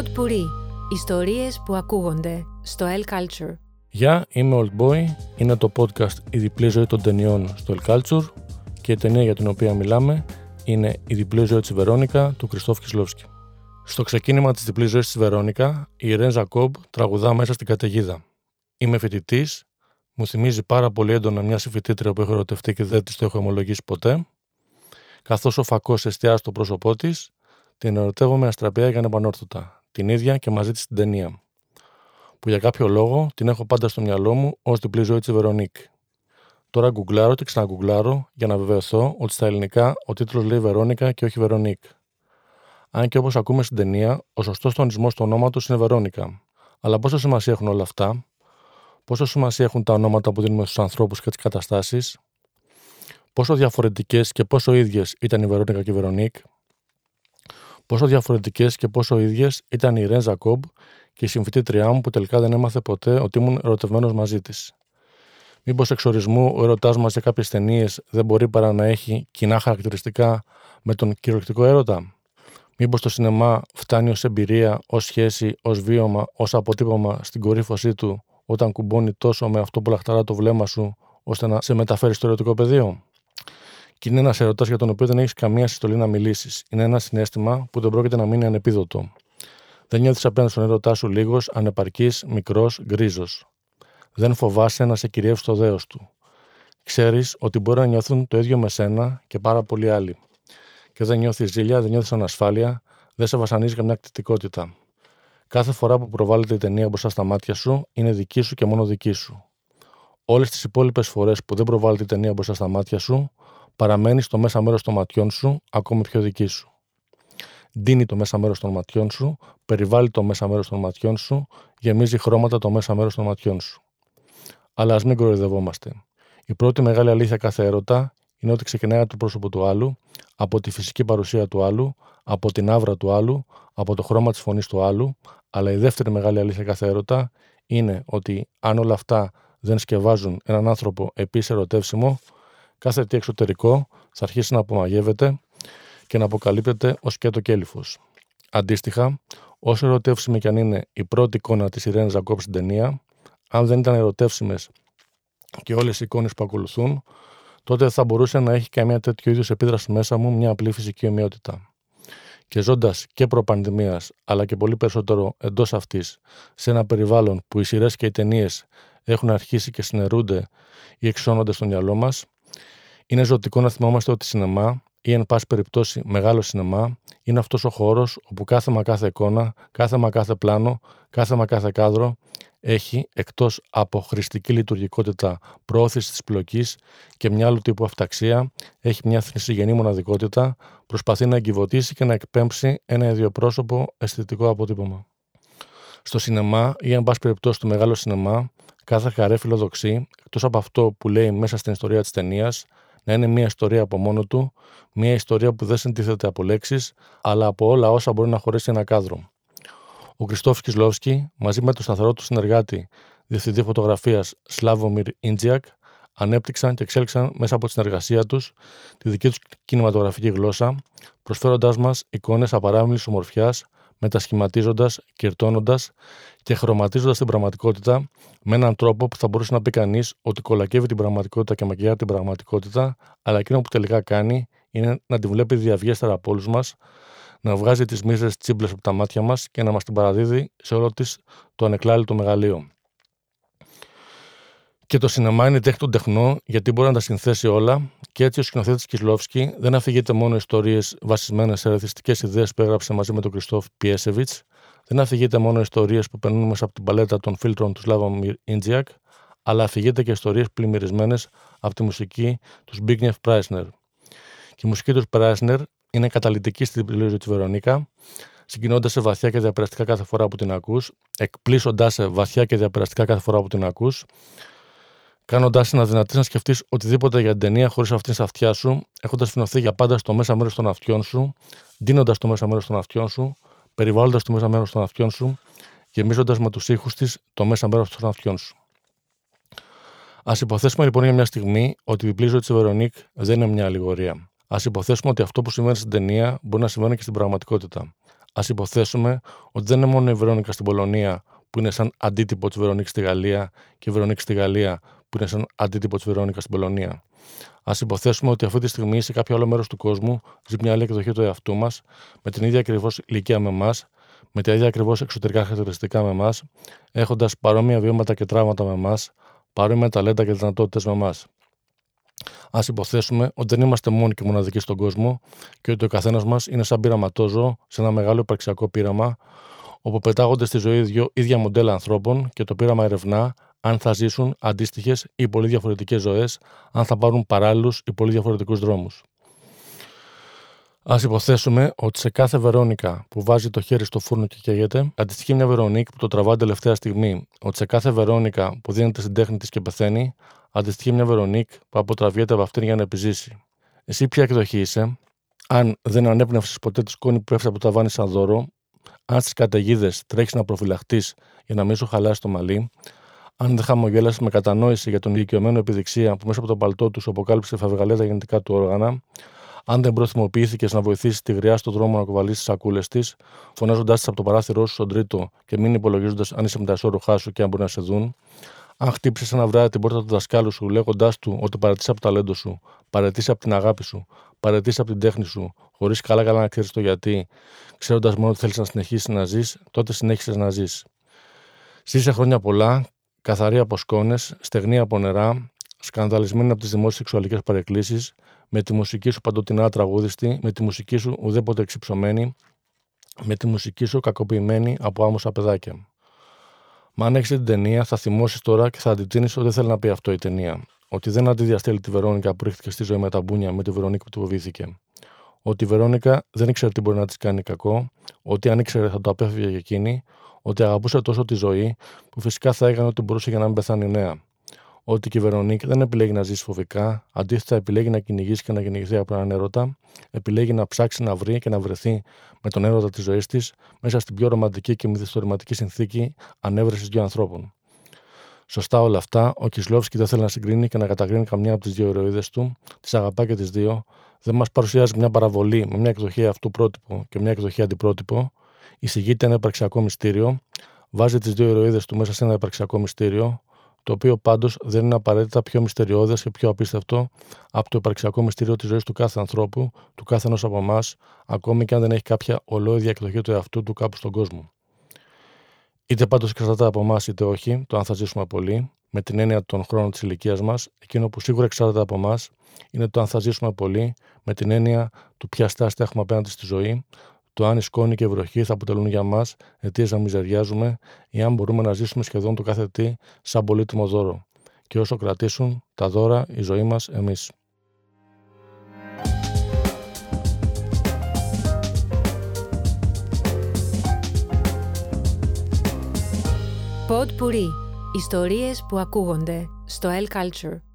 Pod Puri. Ιστορίες που ακούγονται στο El Culture. Γεια, είμαι Old Boy. Είναι το podcast «Η διπλή ζωή των ταινιών» στο El Culture και η ταινία για την οποία μιλάμε είναι «Η διπλή ζωή της Βερόνικα» του Κριστόφ Κισλόφσκι. Στο ξεκίνημα της διπλής ζωής της Βερόνικα, η Ρεν Ζακόμπ τραγουδά μέσα στην καταιγίδα. Είμαι φοιτητής, μου θυμίζει πάρα πολύ έντονα μια συμφοιτήτρια που έχω ερωτευτεί και δεν της το έχω ομολογήσει ποτέ. Καθώς ο φακός εστιάζει στο πρόσωπό της, την ερωτεύομαι αστραπιά για ανεπανόρθωτα, την ίδια και μαζί της στην ταινία. Που για κάποιο λόγο την έχω πάντα στο μυαλό μου ως διπλή ζωή της Βερονίκ. Τώρα γκουγκλάρω και ξαναγκουγκλάρω για να βεβαιωθώ ότι στα ελληνικά ο τίτλος λέει Βερόνικα και όχι Βερονίκ. Αν και όπως ακούμε στην ταινία, ο σωστός τονισμός του ονόματος είναι Βερόνικα. Αλλά πόσο σημασία έχουν όλα αυτά, πόσο σημασία έχουν τα ονόματα που δίνουμε στους ανθρώπους και τις καταστάσεις, πόσο διαφορετικές και πόσο ίδιες ήταν η Βερόνικα και η Βερονίκ, πόσο διαφορετικές και πόσο ίδιες ήταν η Ρεν Ζακόμπ και η συμφιτήτριά μου που τελικά δεν έμαθε ποτέ ότι ήμουν ερωτευμένος μαζί της. Μήπως εξορισμού ο ερωτάς μας για κάποιες ταινίες δεν μπορεί παρά να έχει κοινά χαρακτηριστικά με τον κυριολεκτικό έρωτα; Μήπως το σινεμά φτάνει ως εμπειρία, ως σχέση, ως βίωμα, ως αποτύπωμα στην κορύφωσή του όταν κουμπώνει τόσο με αυτό που λαχταρά το βλέμμα σου ώστε να σε μεταφέρει στο ερωτικό πεδίο; Και είναι ένας ερωτάς για τον οποίο δεν έχεις καμία συστολή να μιλήσεις. Είναι ένα συνέστημα που δεν πρόκειται να μείνει ανεπίδοτο. Δεν νιώθεις απέναντι στον ερωτά σου λίγος, ανεπαρκής, μικρός, γκρίζος. Δεν φοβάσαι να σε κυριεύσει το δέος του. Ξέρεις ότι μπορεί να νιώθουν το ίδιο με σένα και πάρα πολλοί άλλοι. Και δεν νιώθεις ζήλια, δεν νιώθεις ανασφάλεια, δεν σε βασανίζει καμιά κτητικότητα. Κάθε φορά που προβάλλεται η ταινία μπροστά στα μάτια σου είναι δική σου και μόνο δική σου. Όλες τις υπόλοιπες φορές που δεν προβάλλεται η ταινία μπροστά στα μάτια σου, παραμένεις στο μέσα μέρος των ματιών σου ακόμη πιο δική σου. Δίνει το μέσα μέρος των ματιών σου, περιβάλλει το μέσα μέρος των ματιών σου, γεμίζει χρώματα το μέσα μέρος των ματιών σου. Αλλά ας μην κοροϊδευόμαστε. Η πρώτη μεγάλη αλήθεια κάθε έρωτα είναι ότι ξεκινάει από το πρόσωπο του άλλου, από τη φυσική παρουσία του άλλου, από την άβρα του άλλου, από το χρώμα της φωνής του άλλου, αλλά η δεύτερη μεγάλη αλήθεια κάθε έρωτα είναι ότι αν όλα αυτά δεν σκευάζουν έναν άνθρωπο επίσης ερωτεύσιμο, κάθε τι εξωτερικό θα αρχίσει να απομαγεύεται και να αποκαλύπτεται ως και το κέλυφος. Αντίστοιχα, όσο ερωτεύσιμη και αν είναι η πρώτη εικόνα της Ιρένη Ζακόπ στην ταινία, αν δεν ήταν ερωτεύσιμες και όλες οι εικόνες που ακολουθούν, τότε θα μπορούσε να έχει καμία τέτοιο είδους επίδραση μέσα μου μια απλή φυσική ομοιότητα. Και ζώντας και προπανδημίας, αλλά και πολύ περισσότερο εντός αυτής, σε ένα περιβάλλον που οι σειρές και οι ταινίες έχουν αρχίσει και συνερούνται ή εξώνονται στο μυαλό μας, είναι ζωτικό να θυμόμαστε ότι σινεμά ή εν πάση περιπτώσει μεγάλο σινεμά είναι αυτός ο χώρος όπου κάθε μα κάθε εικόνα, κάθε μα κάθε πλάνο, κάθε μα κάθε κάδρο έχει εκτός από χρηστική λειτουργικότητα προώθηση της πλοκής και μια άλλου τύπου αυταξία, έχει μια θνησιγενή μοναδικότητα, προσπαθεί να εγκιβωτίσει και να εκπέμψει ένα ιδιοπρόσωπο αισθητικό αποτύπωμα. Στο σινεμά ή εν πάση περιπτώσει στο μεγάλο σινεμά, κάθε καρέ φιλοδοξεί, εκτός από αυτό που λέει μέσα στην ιστορία της ταινίας, να είναι μια ιστορία από μόνο του, μια ιστορία που δεν συντίθεται από λέξεις, αλλά από όλα όσα μπορεί να χωρέσει ένα κάδρο. Ο Κριστόφ Κισλόφσκι, μαζί με τον σταθερό του συνεργάτη, διευθυντή φωτογραφίας Σλάβομιρ Ίντζιακ, ανέπτυξαν και εξέλιξαν μέσα από τη συνεργασία τους τη δική τους κινηματογραφική γλώσσα, προσφέροντάς μας εικόνες απαράμιλης ομορφιάς, μετασχηματίζοντας, κυρτώνοντας και χρωματίζοντας την πραγματικότητα με έναν τρόπο που θα μπορούσε να πει κανείς ότι κολακεύει την πραγματικότητα και μακιγιάζει την πραγματικότητα, αλλά εκείνο που τελικά κάνει είναι να την βλέπει διαβιέστερα από όλους μας, να βγάζει τις μίζες τσίμπλες από τα μάτια μας και να μας την παραδίδει σε όλο της το ανεκλάλητο μεγαλείο. Και το σινεμά είναι τέχνη των τεχνών, γιατί μπορεί να τα συνθέσει όλα, και έτσι ο σκηνοθέτης Κισλόφσκι δεν αφηγείται μόνο ιστορίες βασισμένες σε ερεθιστικές ιδέες που έγραψε μαζί με τον Κριστόφ Πιέσεβιτς, δεν αφηγείται μόνο ιστορίες που περνούν μέσα από την παλέτα των φίλτρων του Σλάβα Ίντζιακ, αλλά αφηγείται και ιστορίες πλημμυρισμένες από τη μουσική του Ζμπίγκνιεφ Πράισνερ. Και η μουσική του Πράισνερ είναι καταλυτική στην επιλογή της Βερονίκα, συγκινώντας σε βαθιά και διαπεραστικά κάθε φορά που την ακούς, εκπλήσοντάς σε βαθιά και διαπεραστικά κάθε φορά που την ακούς, κάνοντάς σε να δυνατή να σκεφτείς οτιδήποτε για την ταινία χωρίς αυτήν στα αυτιά σου, έχοντας φινωθεί για πάντα στο μέσα μέρος των αυτιών σου, δίνοντα το μέσα μέρος των αυτιών σου, περιβάλλοντας το μέσα μέρος των αυτιών σου, γεμίζοντας με τους ήχους της το μέσα μέρος των αυτιών σου. Α υποθέσουμε λοιπόν για μια στιγμή ότι η διπλή ζωή της Βερονίκ δεν είναι μια αλληγορία. Α υποθέσουμε ότι αυτό που συμβαίνει στην ταινία μπορεί να συμβαίνει και στην πραγματικότητα. Α υποθέσουμε ότι δεν είναι μόνο η Βερόνικα στην Πολωνία που είναι σαν αντίτυπο της Βερονίκη στη Γαλλία και η Βερονίκη στη Γαλλία που είναι σαν αντίτυπο της Βερόνικας στην Πολωνία. Α υποθέσουμε ότι αυτή τη στιγμή σε κάποιο άλλο μέρος του κόσμου ζει μια άλλη εκδοχή του εαυτού μας, με την ίδια ακριβώς ηλικία με εμάς, με τα ίδια ακριβώς εξωτερικά χαρακτηριστικά με εμάς, έχοντας παρόμοια βιώματα και τραύματα με εμάς, παρόμοια ταλέντα και δυνατότητες με εμάς. Α υποθέσουμε ότι δεν είμαστε μόνοι και μοναδικοί στον κόσμο και ότι ο καθένας μας είναι σαν πειραματόζω σε ένα μεγάλο υπαρξιακό πείραμα, όπου πετάγονται στη ζωή δύο ίδια μοντέλα ανθρώπων και το πείραμα ερευνά αν θα ζήσουν αντίστοιχες ή πολύ διαφορετικές ζωές, αν θα πάρουν παράλληλους ή πολύ διαφορετικούς δρόμους. Α υποθέσουμε ότι σε κάθε Βερόνικα που βάζει το χέρι στο φούρνο και καίγεται, αντιστοιχεί μια Βερονίκ που το τραβάει τελευταία στιγμή. Ότι σε κάθε Βερόνικα που δίνεται στην τέχνη της και πεθαίνει, αντιστοιχεί μια Βερονίκ που αποτραβιέται από αυτήν για να επιζήσει. Εσύ ποια εκδοχή είσαι, αν δεν ανέπνευσες ποτέ τη σκόνη που πέφτει από τα βάνη σαν δώρο, αν στις καταιγίδες τρέχεις να προφυλαχτείς για να μην σου χαλάσει το μαλλί, αν δεν χαμογέλασε με κατανόηση για τον ηλικιωμένο επιδειξία που μέσα από το παλτό τους σου αποκάλυψε φευγαλέα τα γεννητικά του όργανα, αν δεν προθυμοποιήθηκες να βοηθήσεις τη γριά στον δρόμο να κοβαλήσει τις σακούλες της, φωνάζοντάς τη από το παράθυρό σου στον τρίτο και μην υπολογίζοντας αν είσαι με τα ισόρροχά σου και αν μπορεί να σε δουν, αν χτύπησες ένα βράδυ την πόρτα του δασκάλου σου λέγοντάς του ότι παρετήσει από το ταλέντο σου, παρετήσει από την αγάπη σου, παρετήσει από την τέχνη σου, χωρίς καλά καλά να ξέρεις το γιατί, ξέροντας μόνο ότι θέλεις να συνεχίσεις να ζεις, τότε συνέχισες να ζεις. Ζήσε χρόνια πολλά, καθαρή από σκόνες, στεγνή από νερά, σκανδαλισμένη από τις δημόσιες σεξουαλικές παρεκκλήσεις, με τη μουσική σου παντοτινά τραγούδιστη, με τη μουσική σου ουδέποτε εξυψωμένη, με τη μουσική σου κακοποιημένη από άμμοσα παιδάκια. Μα αν έχεις την ταινία, θα θυμώσεις τώρα και θα αντιτείνεις ότι δεν θέλει να πει αυτό η ταινία. Ότι δεν αντιδιαστέλει τη Βερόνικα που ρίχθηκε στη ζωή με τα μπούνια με τη Βερόνικα που του φοβήθηκε. Ότι η Βερόνικα δεν ήξερε τι μπορεί να της κάνει κακό, ότι αν ήξερε θα το απέφυγε για εκείνη, ότι αγαπούσε τόσο τη ζωή, που φυσικά θα έκανε ό,τι μπορούσε για να μην πεθάνει νέα ότι και η Βερονίκη δεν επιλέγει να ζήσει φοβικά, αντίθετα επιλέγει να κυνηγήσει και να κυνηγηθεί από έναν έρωτα, επιλέγει να ψάξει να βρει και να βρεθεί με τον έρωτα της ζωής της μέσα στην πιο ρομαντική και μυθιστορηματική συνθήκη ανέβρεσης δύο ανθρώπων. Σωστά όλα αυτά, ο Κισλόφσκι δεν θέλει να συγκρίνει και να κατακρίνει καμιά από τις δύο ηρωίδες του, τις αγαπά και τις δύο, δεν μας παρουσιάζει μια παραβολή με μια εκδοχή αυτού πρότυπο και μια εκδοχή αντιπρότυπο, εισηγείται ένα υπαρξιακό μυστήριο, βάζει τις δύο ηρωίδες του μέσα σε ένα υπαρξιακό μυστήριο, το οποίο πάντως δεν είναι απαραίτητα πιο μυστηριώδες και πιο απίστευτο από το υπαρξιακό μυστήριο της ζωής του κάθε ανθρώπου, του κάθε ενός από εμάς, ακόμη και αν δεν έχει κάποια ολόιδια εκδοχή του εαυτού του κάπου στον κόσμο. Είτε πάντως εξαρτάται από εμάς είτε όχι, το αν θα ζήσουμε πολύ, με την έννοια των χρόνων της ηλικίας μας, εκείνο που σίγουρα εξαρτάται από εμάς είναι το αν θα ζήσουμε πολύ, με την έννοια του ποια στάση έχουμε απέναντι στη ζωή, το αν η σκόνη και η βροχή θα αποτελούν για μας αιτίες να μιζεριάζουμε ή αν μπορούμε να ζήσουμε σχεδόν το κάθε τι σαν πολύτιμο δώρο. Και όσο κρατήσουν τα δώρα, η ζωή μας, εμείς. Pod Puri. Ιστορίες που ακούγονται στο El Culture.